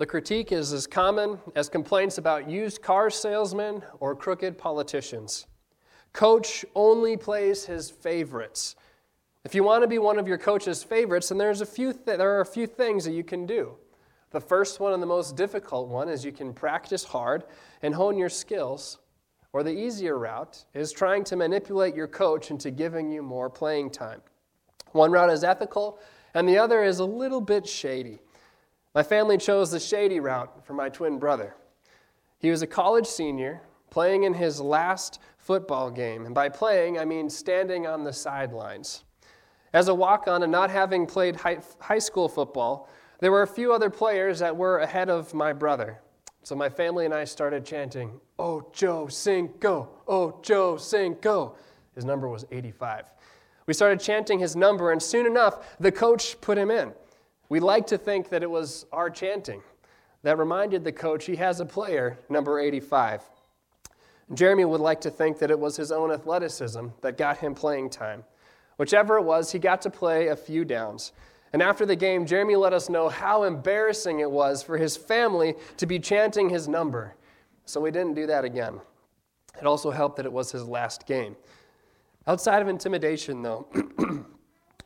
The critique is as common as complaints about used car salesmen or crooked politicians. Coach only plays his favorites. If you want to be one of your coach's favorites, then there's a few th- there are a few things that you can do. The first one and the most difficult one is you can practice hard and hone your skills. Or the easier route is trying to manipulate your coach into giving you more playing time. One route is ethical, and the other is a little bit shady. My family chose the shady route for my twin brother. He was a college senior playing in his last football game, and by playing, I mean standing on the sidelines. As a walk on and not having played high school football, there were a few other players that were ahead of my brother. So my family and I started chanting, Oh, Joe Cinco, oh, Joe Cinco. His number was 85. We started chanting his number, and soon enough, the coach put him in. We like to think that it was our chanting that reminded the coach he has a player, number 85. Jeremy would like to think that it was his own athleticism that got him playing time. Whichever it was, he got to play a few downs. And after the game, Jeremy let us know how embarrassing it was for his family to be chanting his number. So we didn't do that again. It also helped that it was his last game. Outside of intimidation, though,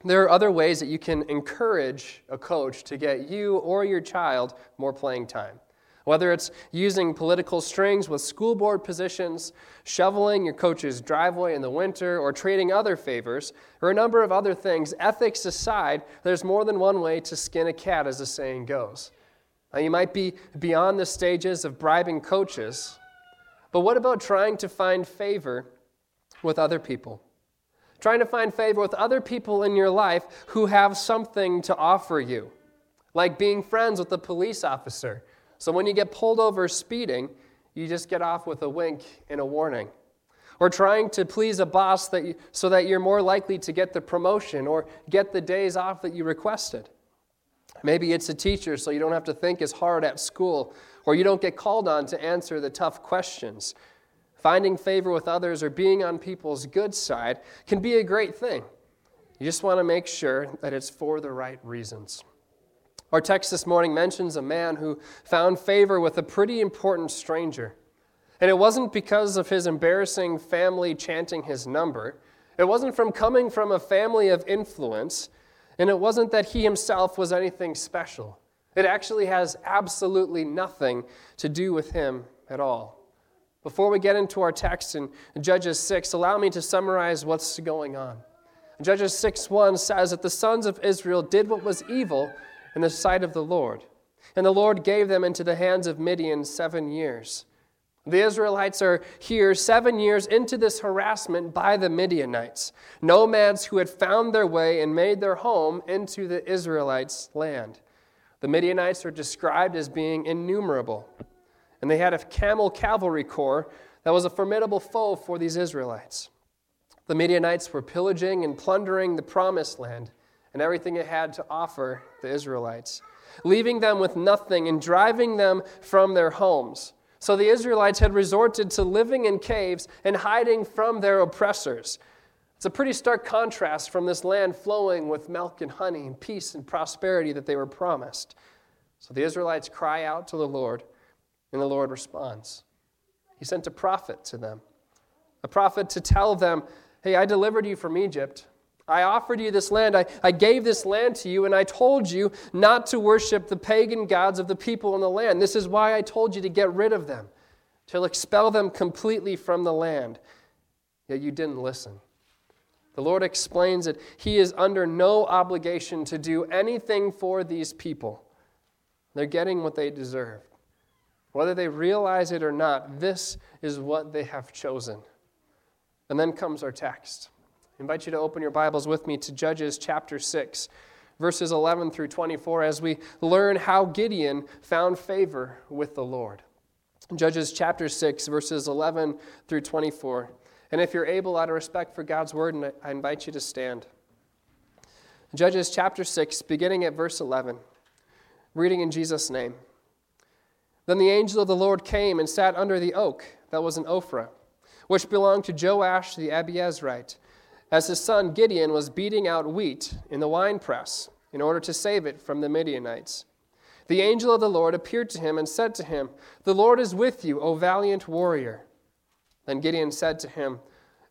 there are other ways that you can encourage a coach to get you or your child more playing time. Whether it's using political strings with school board positions, shoveling your coach's driveway in the winter, or trading other favors, or a number of other things, ethics aside, there's more than one way to skin a cat, as the saying goes. Now, you might be beyond the stages of bribing coaches, but what about trying to find favor with other people? Trying to find favor with other people in your life who have something to offer you, like being friends with a police officer so when you get pulled over speeding, you just get off with a wink and a warning. Or trying to please a boss that you, so that you're more likely to get the promotion or get the days off that you requested. Maybe it's a teacher so you don't have to think as hard at school or you don't get called on to answer the tough questions. Finding favor with others or being on people's good side can be a great thing. You just want to make sure that it's for the right reasons. Our text this morning mentions a man who found favor with a pretty important stranger. And it wasn't because of his embarrassing family chanting his number. It wasn't from coming from a family of influence. And it wasn't that he himself was anything special. It actually has absolutely nothing to do with him at all. Before we get into our text in Judges 6, allow me to summarize what's going on. Judges 6 1 says that the sons of Israel did what was evil in the sight of the Lord. And the Lord gave them into the hands of Midian seven years. The Israelites are here seven years into this harassment by the Midianites, nomads who had found their way and made their home into the Israelites' land. The Midianites are described as being innumerable, and they had a camel cavalry corps that was a formidable foe for these Israelites. The Midianites were pillaging and plundering the promised land and everything it had to offer the Israelites, leaving them with nothing and driving them from their homes. So the Israelites had resorted to living in caves and hiding from their oppressors. It's a pretty stark contrast from this land flowing with milk and honey and peace and prosperity that they were promised. So the Israelites cry out to the Lord, and the Lord responds. He sent a prophet to them, a prophet to tell them, Hey, I delivered you from Egypt. I offered you this land. I, I gave this land to you, and I told you not to worship the pagan gods of the people in the land. This is why I told you to get rid of them, to expel them completely from the land. Yet you didn't listen. The Lord explains that He is under no obligation to do anything for these people. They're getting what they deserve. Whether they realize it or not, this is what they have chosen. And then comes our text. I invite you to open your Bibles with me to Judges chapter 6, verses 11 through 24, as we learn how Gideon found favor with the Lord. Judges chapter 6, verses 11 through 24. And if you're able, out of respect for God's word, I invite you to stand. Judges chapter 6, beginning at verse 11, reading in Jesus' name. Then the angel of the Lord came and sat under the oak that was in Ophrah, which belonged to Joash the Abiezrite as his son Gideon was beating out wheat in the winepress in order to save it from the Midianites. the angel of the Lord appeared to him and said to him, The Lord is with you, O valiant warrior. Then Gideon said to him,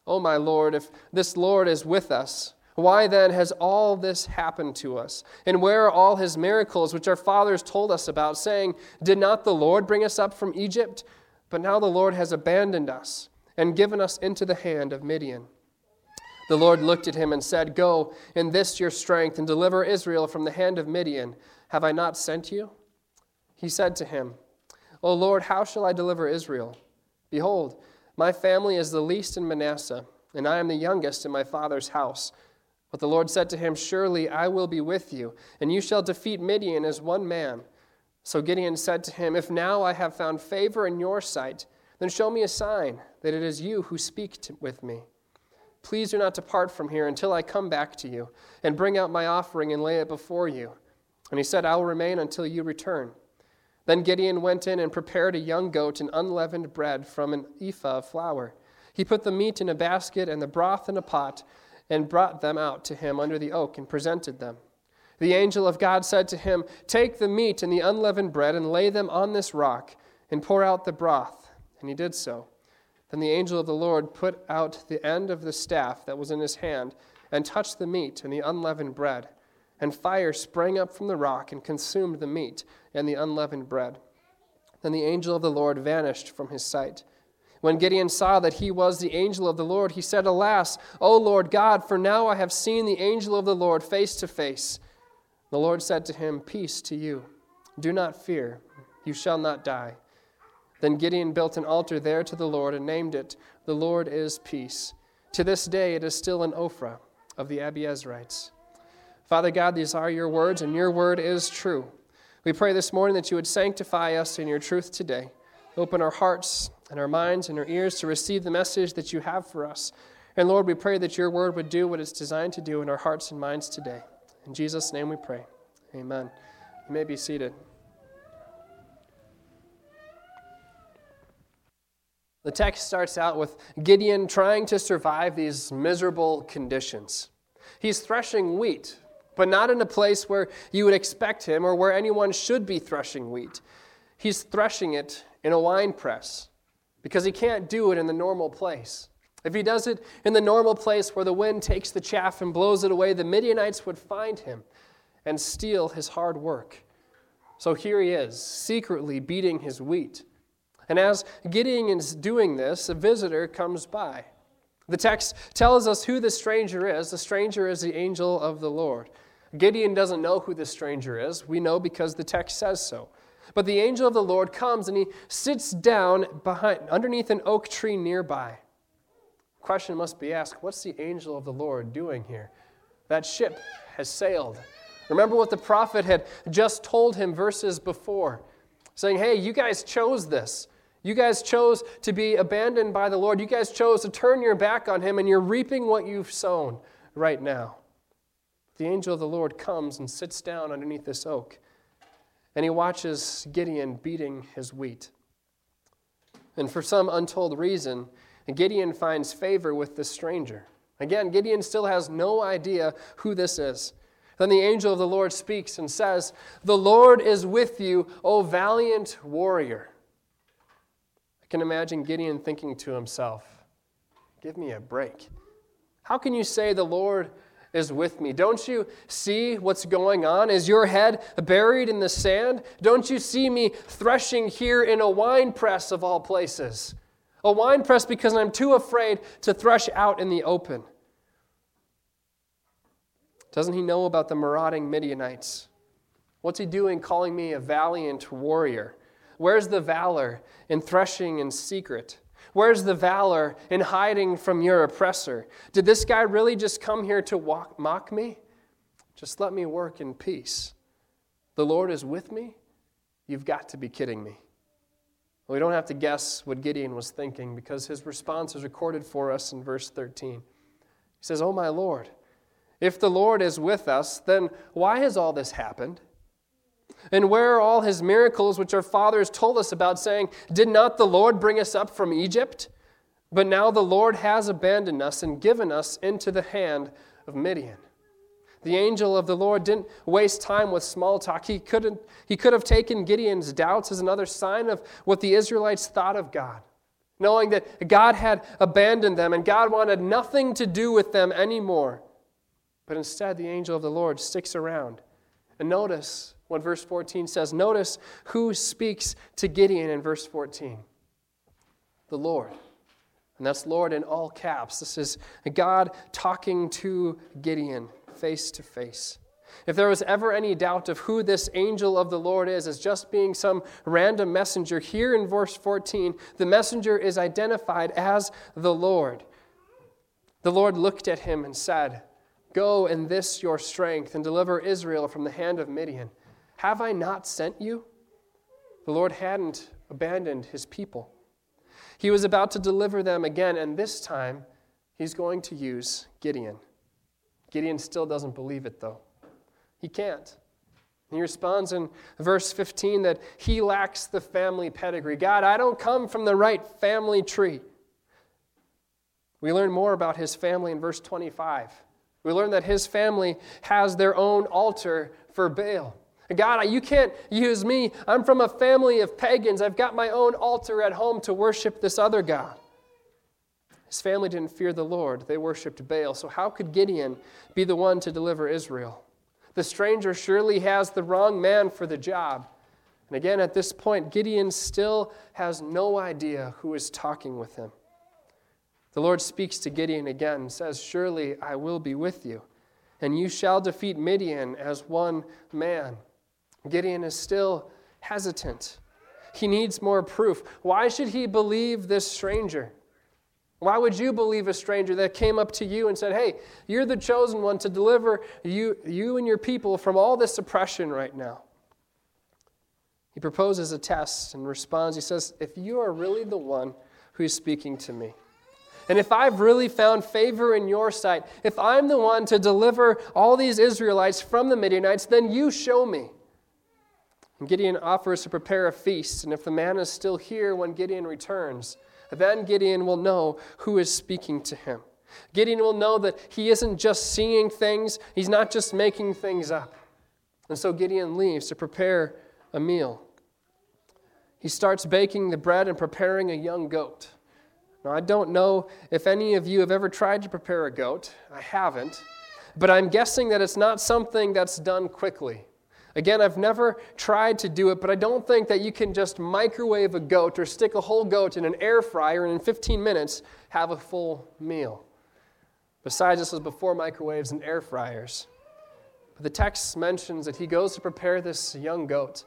O my Lord, if this Lord is with us, why then has all this happened to us? And where are all his miracles which our fathers told us about, saying, Did not the Lord bring us up from Egypt? But now the Lord has abandoned us and given us into the hand of Midian. The Lord looked at him and said, Go in this your strength and deliver Israel from the hand of Midian. Have I not sent you? He said to him, O Lord, how shall I deliver Israel? Behold, my family is the least in Manasseh, and I am the youngest in my father's house. But the Lord said to him, Surely I will be with you, and you shall defeat Midian as one man. So Gideon said to him, If now I have found favor in your sight, then show me a sign that it is you who speak to, with me. Please do not depart from here until I come back to you, and bring out my offering and lay it before you. And he said, I will remain until you return. Then Gideon went in and prepared a young goat and unleavened bread from an ephah of flour. He put the meat in a basket and the broth in a pot and brought them out to him under the oak and presented them. The angel of God said to him, Take the meat and the unleavened bread and lay them on this rock and pour out the broth. And he did so. Then the angel of the Lord put out the end of the staff that was in his hand and touched the meat and the unleavened bread. And fire sprang up from the rock and consumed the meat and the unleavened bread. Then the angel of the Lord vanished from his sight. When Gideon saw that he was the angel of the Lord, he said, Alas, O Lord God, for now I have seen the angel of the Lord face to face. The Lord said to him, Peace to you. Do not fear, you shall not die. Then Gideon built an altar there to the Lord and named it, The Lord is Peace. To this day it is still an Ophrah of the Abiezrites. Father God, these are your words, and your word is true. We pray this morning that you would sanctify us in your truth today. Open our hearts and our minds and our ears to receive the message that you have for us. And Lord, we pray that your word would do what it's designed to do in our hearts and minds today. In Jesus' name we pray. Amen. You may be seated. The text starts out with Gideon trying to survive these miserable conditions. He's threshing wheat, but not in a place where you would expect him or where anyone should be threshing wheat. He's threshing it in a wine press because he can't do it in the normal place. If he does it in the normal place where the wind takes the chaff and blows it away, the Midianites would find him and steal his hard work. So here he is, secretly beating his wheat. And as Gideon is doing this, a visitor comes by. The text tells us who the stranger is. The stranger is the angel of the Lord. Gideon doesn't know who the stranger is. We know because the text says so. But the angel of the Lord comes and he sits down behind, underneath an oak tree nearby. Question must be asked what's the angel of the Lord doing here? That ship has sailed. Remember what the prophet had just told him verses before, saying, Hey, you guys chose this. You guys chose to be abandoned by the Lord. You guys chose to turn your back on him, and you're reaping what you've sown right now. The angel of the Lord comes and sits down underneath this oak and he watches Gideon beating his wheat. And for some untold reason, Gideon finds favor with this stranger. Again, Gideon still has no idea who this is. Then the angel of the Lord speaks and says, The Lord is with you, O valiant warrior. I can imagine Gideon thinking to himself, Give me a break. How can you say the Lord is with me. Don't you see what's going on? Is your head buried in the sand? Don't you see me threshing here in a wine press of all places? A wine press because I'm too afraid to thresh out in the open. Doesn't he know about the marauding Midianites? What's he doing calling me a valiant warrior? Where's the valor in threshing in secret? Where's the valor in hiding from your oppressor? Did this guy really just come here to walk, mock me? Just let me work in peace. The Lord is with me? You've got to be kidding me. We don't have to guess what Gideon was thinking because his response is recorded for us in verse 13. He says, Oh, my Lord, if the Lord is with us, then why has all this happened? And where are all his miracles which our fathers told us about, saying, Did not the Lord bring us up from Egypt? But now the Lord has abandoned us and given us into the hand of Midian. The angel of the Lord didn't waste time with small talk. He, couldn't, he could have taken Gideon's doubts as another sign of what the Israelites thought of God, knowing that God had abandoned them and God wanted nothing to do with them anymore. But instead, the angel of the Lord sticks around. And notice what verse 14 says. Notice who speaks to Gideon in verse 14 the Lord. And that's Lord in all caps. This is God talking to Gideon face to face. If there was ever any doubt of who this angel of the Lord is, as just being some random messenger, here in verse 14, the messenger is identified as the Lord. The Lord looked at him and said, Go in this your strength and deliver Israel from the hand of Midian. Have I not sent you? The Lord hadn't abandoned his people. He was about to deliver them again, and this time he's going to use Gideon. Gideon still doesn't believe it, though. He can't. He responds in verse 15 that he lacks the family pedigree. God, I don't come from the right family tree. We learn more about his family in verse 25. We learn that his family has their own altar for Baal. God, you can't use me. I'm from a family of pagans. I've got my own altar at home to worship this other God. His family didn't fear the Lord, they worshiped Baal. So, how could Gideon be the one to deliver Israel? The stranger surely has the wrong man for the job. And again, at this point, Gideon still has no idea who is talking with him. The Lord speaks to Gideon again and says, Surely I will be with you, and you shall defeat Midian as one man. Gideon is still hesitant. He needs more proof. Why should he believe this stranger? Why would you believe a stranger that came up to you and said, Hey, you're the chosen one to deliver you, you and your people from all this oppression right now? He proposes a test and responds. He says, If you are really the one who's speaking to me, and if I've really found favor in your sight, if I'm the one to deliver all these Israelites from the Midianites, then you show me. And Gideon offers to prepare a feast, and if the man is still here when Gideon returns, then Gideon will know who is speaking to him. Gideon will know that he isn't just seeing things, he's not just making things up. And so Gideon leaves to prepare a meal. He starts baking the bread and preparing a young goat. Now, I don't know if any of you have ever tried to prepare a goat. I haven't. But I'm guessing that it's not something that's done quickly. Again, I've never tried to do it, but I don't think that you can just microwave a goat or stick a whole goat in an air fryer and in 15 minutes have a full meal. Besides, this was before microwaves and air fryers. But the text mentions that he goes to prepare this young goat.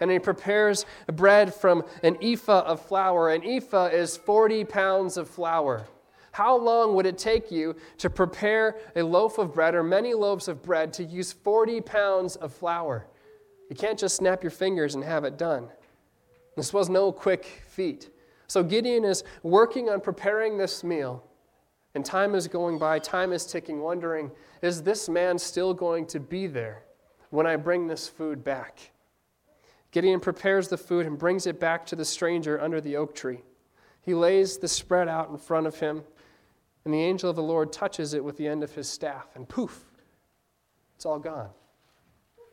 And he prepares bread from an ephah of flour. An ephah is 40 pounds of flour. How long would it take you to prepare a loaf of bread or many loaves of bread to use 40 pounds of flour? You can't just snap your fingers and have it done. This was no quick feat. So Gideon is working on preparing this meal, and time is going by, time is ticking, wondering, is this man still going to be there when I bring this food back? Gideon prepares the food and brings it back to the stranger under the oak tree. He lays the spread out in front of him and the angel of the Lord touches it with the end of his staff, and poof, it's all gone.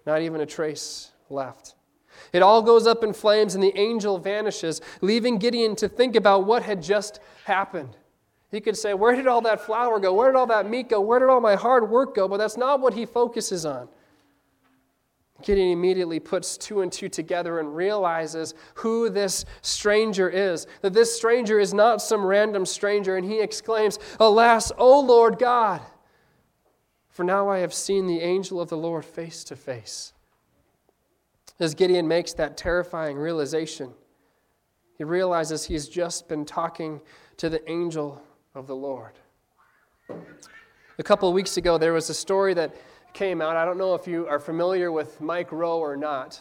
Not even a trace left. It all goes up in flames, and the angel vanishes, leaving Gideon to think about what had just happened. He could say, Where did all that flour go? Where did all that meat go? Where did all my hard work go? But that's not what he focuses on. Gideon immediately puts two and two together and realizes who this stranger is. That this stranger is not some random stranger, and he exclaims, Alas, O Lord God! For now I have seen the angel of the Lord face to face. As Gideon makes that terrifying realization, he realizes he's just been talking to the angel of the Lord. A couple of weeks ago, there was a story that came out. I don't know if you are familiar with Mike Rowe or not,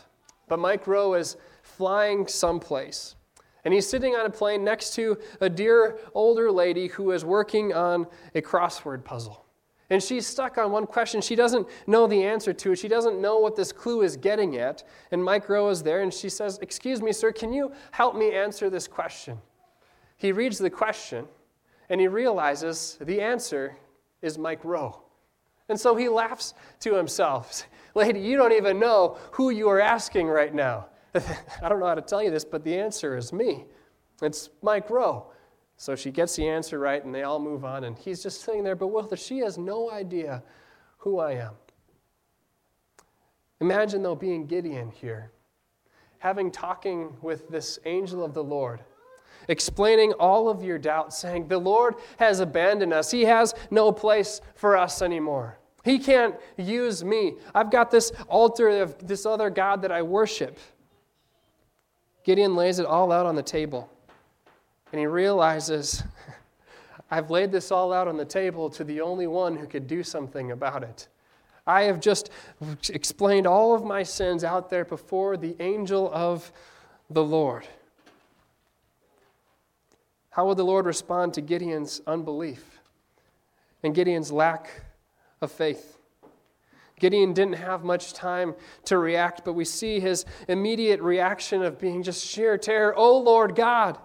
but Mike Rowe is flying someplace. And he's sitting on a plane next to a dear older lady who is working on a crossword puzzle. And she's stuck on one question. She doesn't know the answer to it. She doesn't know what this clue is getting at. And Mike Rowe is there and she says, Excuse me, sir, can you help me answer this question? He reads the question and he realizes the answer is Mike Rowe. And so he laughs to himself. Lady, you don't even know who you are asking right now. I don't know how to tell you this, but the answer is me. It's Mike Rowe. So she gets the answer right, and they all move on. And he's just sitting there bewildered. She has no idea who I am. Imagine, though, being Gideon here, having talking with this angel of the Lord, explaining all of your doubts, saying, The Lord has abandoned us. He has no place for us anymore. He can't use me. I've got this altar of this other God that I worship. Gideon lays it all out on the table. And he realizes, I've laid this all out on the table to the only one who could do something about it. I have just explained all of my sins out there before the angel of the Lord. How will the Lord respond to Gideon's unbelief and Gideon's lack of faith? Gideon didn't have much time to react, but we see his immediate reaction of being just sheer terror. Oh, Lord God!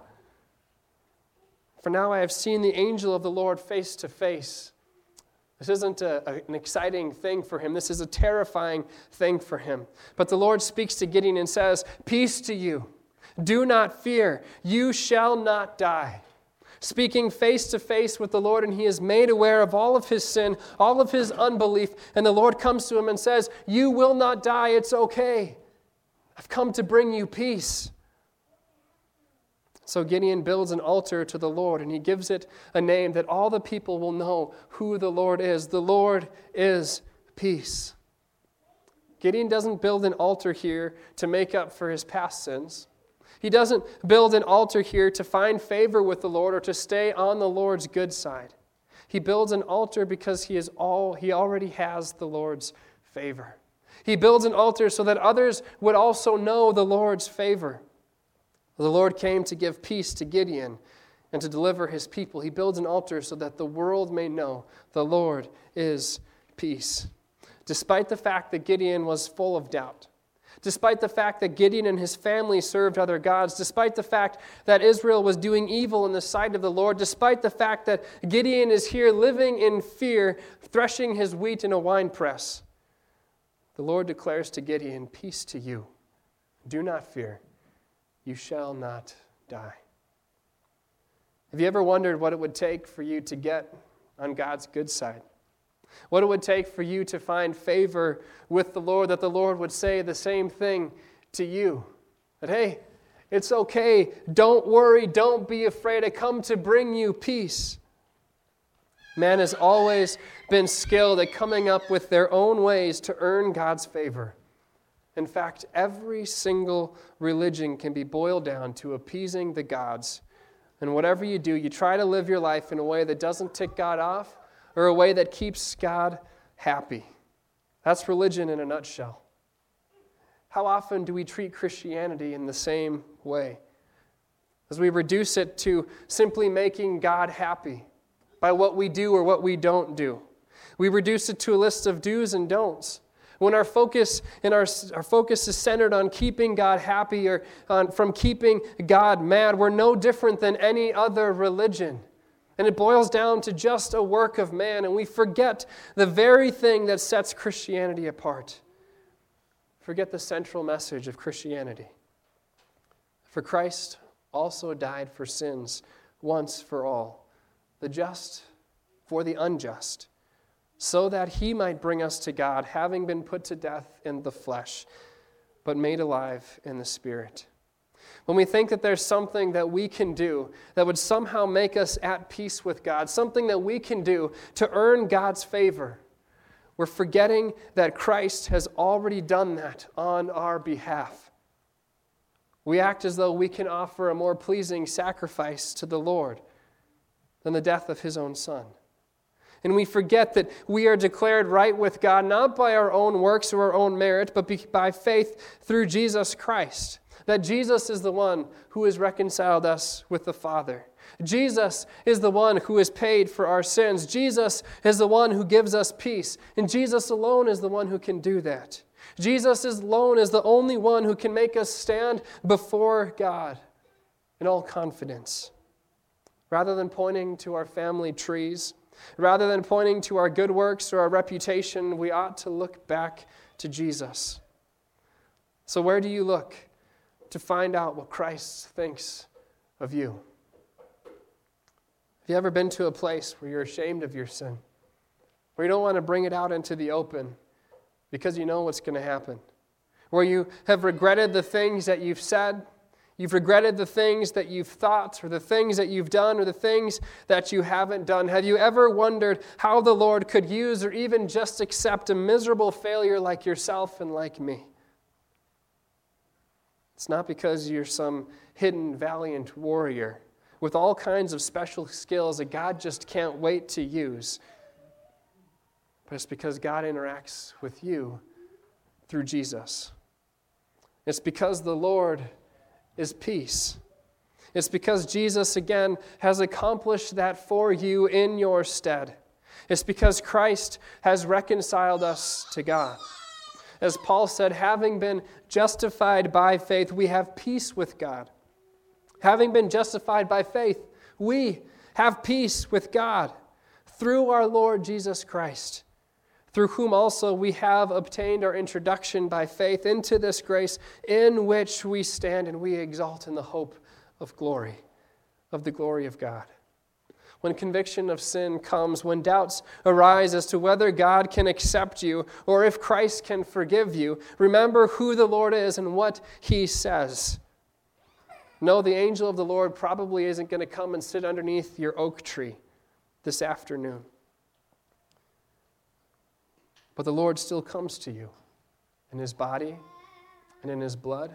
For now I have seen the angel of the Lord face to face. This isn't a, an exciting thing for him. This is a terrifying thing for him. But the Lord speaks to Gideon and says, Peace to you. Do not fear. You shall not die speaking face to face with the Lord, and he is made aware of all of his sin, all of his unbelief. And the Lord comes to him and says, You will not die. It's okay. I've come to bring you peace. So Gideon builds an altar to the Lord, and he gives it a name that all the people will know who the Lord is. The Lord is peace. Gideon doesn't build an altar here to make up for his past sins. He doesn't build an altar here to find favor with the Lord or to stay on the Lord's good side. He builds an altar because he, is all, he already has the Lord's favor. He builds an altar so that others would also know the Lord's favor. The Lord came to give peace to Gideon and to deliver his people. He builds an altar so that the world may know the Lord is peace. Despite the fact that Gideon was full of doubt, despite the fact that Gideon and his family served other gods, despite the fact that Israel was doing evil in the sight of the Lord, despite the fact that Gideon is here living in fear, threshing his wheat in a winepress, the Lord declares to Gideon, Peace to you. Do not fear. You shall not die. Have you ever wondered what it would take for you to get on God's good side? What it would take for you to find favor with the Lord, that the Lord would say the same thing to you. That, hey, it's okay. Don't worry. Don't be afraid. I come to bring you peace. Man has always been skilled at coming up with their own ways to earn God's favor. In fact, every single religion can be boiled down to appeasing the gods. And whatever you do, you try to live your life in a way that doesn't tick God off or a way that keeps God happy. That's religion in a nutshell. How often do we treat Christianity in the same way? As we reduce it to simply making God happy by what we do or what we don't do. We reduce it to a list of do's and don'ts. When our focus and our, our focus is centered on keeping God happy or on, from keeping God mad, we're no different than any other religion. And it boils down to just a work of man, and we forget the very thing that sets Christianity apart. Forget the central message of Christianity. For Christ also died for sins once for all, the just for the unjust, so that he might bring us to God, having been put to death in the flesh, but made alive in the Spirit when we think that there's something that we can do that would somehow make us at peace with God, something that we can do to earn God's favor, we're forgetting that Christ has already done that on our behalf. We act as though we can offer a more pleasing sacrifice to the Lord than the death of his own Son. And we forget that we are declared right with God not by our own works or our own merit, but by faith through Jesus Christ that Jesus is the one who has reconciled us with the Father. Jesus is the one who has paid for our sins. Jesus is the one who gives us peace. And Jesus alone is the one who can do that. Jesus alone is the only one who can make us stand before God in all confidence. Rather than pointing to our family trees, Rather than pointing to our good works or our reputation, we ought to look back to Jesus. So, where do you look to find out what Christ thinks of you? Have you ever been to a place where you're ashamed of your sin? Where you don't want to bring it out into the open because you know what's going to happen? Where you have regretted the things that you've said You've regretted the things that you've thought, or the things that you've done, or the things that you haven't done. Have you ever wondered how the Lord could use or even just accept a miserable failure like yourself and like me? It's not because you're some hidden, valiant warrior with all kinds of special skills that God just can't wait to use, but it's because God interacts with you through Jesus. It's because the Lord is peace. It's because Jesus, again, has accomplished that for you in your stead. It's because Christ has reconciled us to God. As Paul said, having been justified by faith, we have peace with God. Having been justified by faith, we have peace with God through our Lord Jesus Christ through whom also we have obtained our introduction by faith into this grace in which we stand and we exalt in the hope of glory, of the glory of God. When conviction of sin comes, when doubts arise as to whether God can accept you or if Christ can forgive you, remember who the Lord is and what he says. No, the angel of the Lord probably isn't going to come and sit underneath your oak tree this afternoon. But the Lord still comes to you in his body and in his blood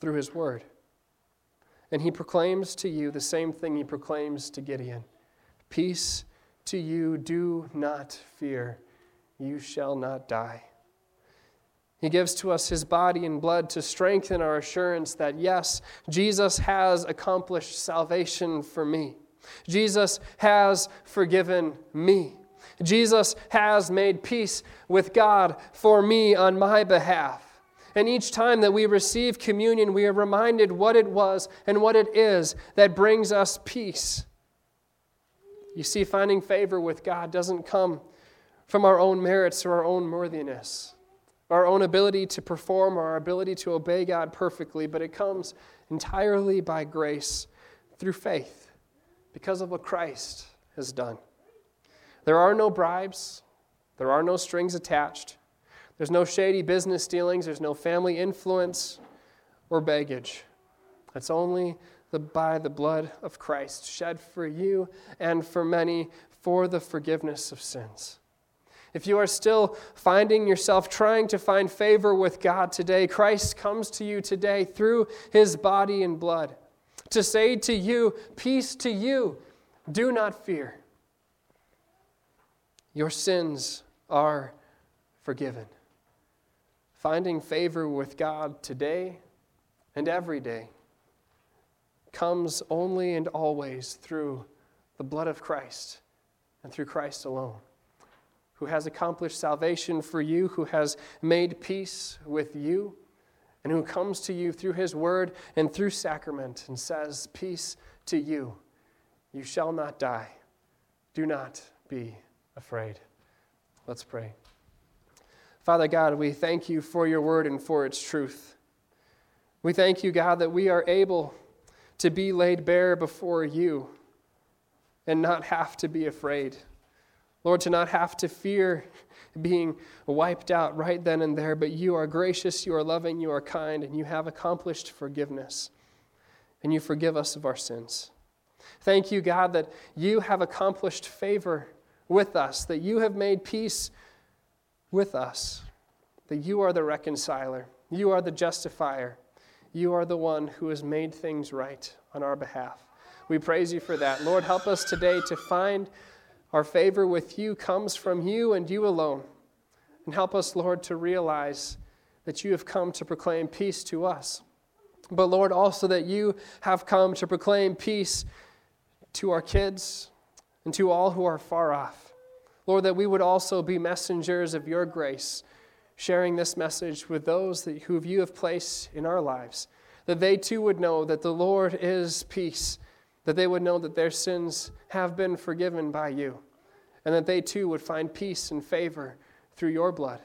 through his word. And he proclaims to you the same thing he proclaims to Gideon Peace to you, do not fear, you shall not die. He gives to us his body and blood to strengthen our assurance that, yes, Jesus has accomplished salvation for me. Jesus has forgiven me. Jesus has made peace with God for me on my behalf. And each time that we receive communion, we are reminded what it was and what it is that brings us peace. You see, finding favor with God doesn't come from our own merits or our own worthiness, our own ability to perform or our ability to obey God perfectly, but it comes entirely by grace through faith because of what Christ has done. There are no bribes, there are no strings attached, there's no shady business dealings, there's no family influence or baggage. It's only the, by the blood of Christ, shed for you and for many for the forgiveness of sins. If you are still finding yourself trying to find favor with God today, Christ comes to you today through his body and blood to say to you, Peace to you, do not fear. Your sins are forgiven. Finding favor with God today and every day comes only and always through the blood of Christ and through Christ alone, who has accomplished salvation for you, who has made peace with you, and who comes to you through his word and through sacrament and says, Peace to you. You shall not die. Do not be afraid. Let's pray. Father God, we thank you for your word and for its truth. We thank you, God, that we are able to be laid bare before you and not have to be afraid. Lord, to not have to fear being wiped out right then and there, but you are gracious, you are loving, you are kind, and you have accomplished forgiveness. And you forgive us of our sins. Thank you, God, that you have accomplished favor with us, that you have made peace with us, that you are the reconciler, you are the justifier, you are the one who has made things right on our behalf. We praise you for that. Lord, help us today to find our favor with you comes from you and you alone. And help us, Lord, to realize that you have come to proclaim peace to us. But, Lord, also that you have come to proclaim peace to our kids, and to all who are far off. Lord, that we would also be messengers of your grace, sharing this message with those that, who you have placed in our lives, that they too would know that the Lord is peace that they would know that their sins have been forgiven by you, and that they too would find peace and favor through your blood.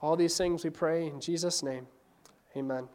All these things we pray in Jesus' name. Amen.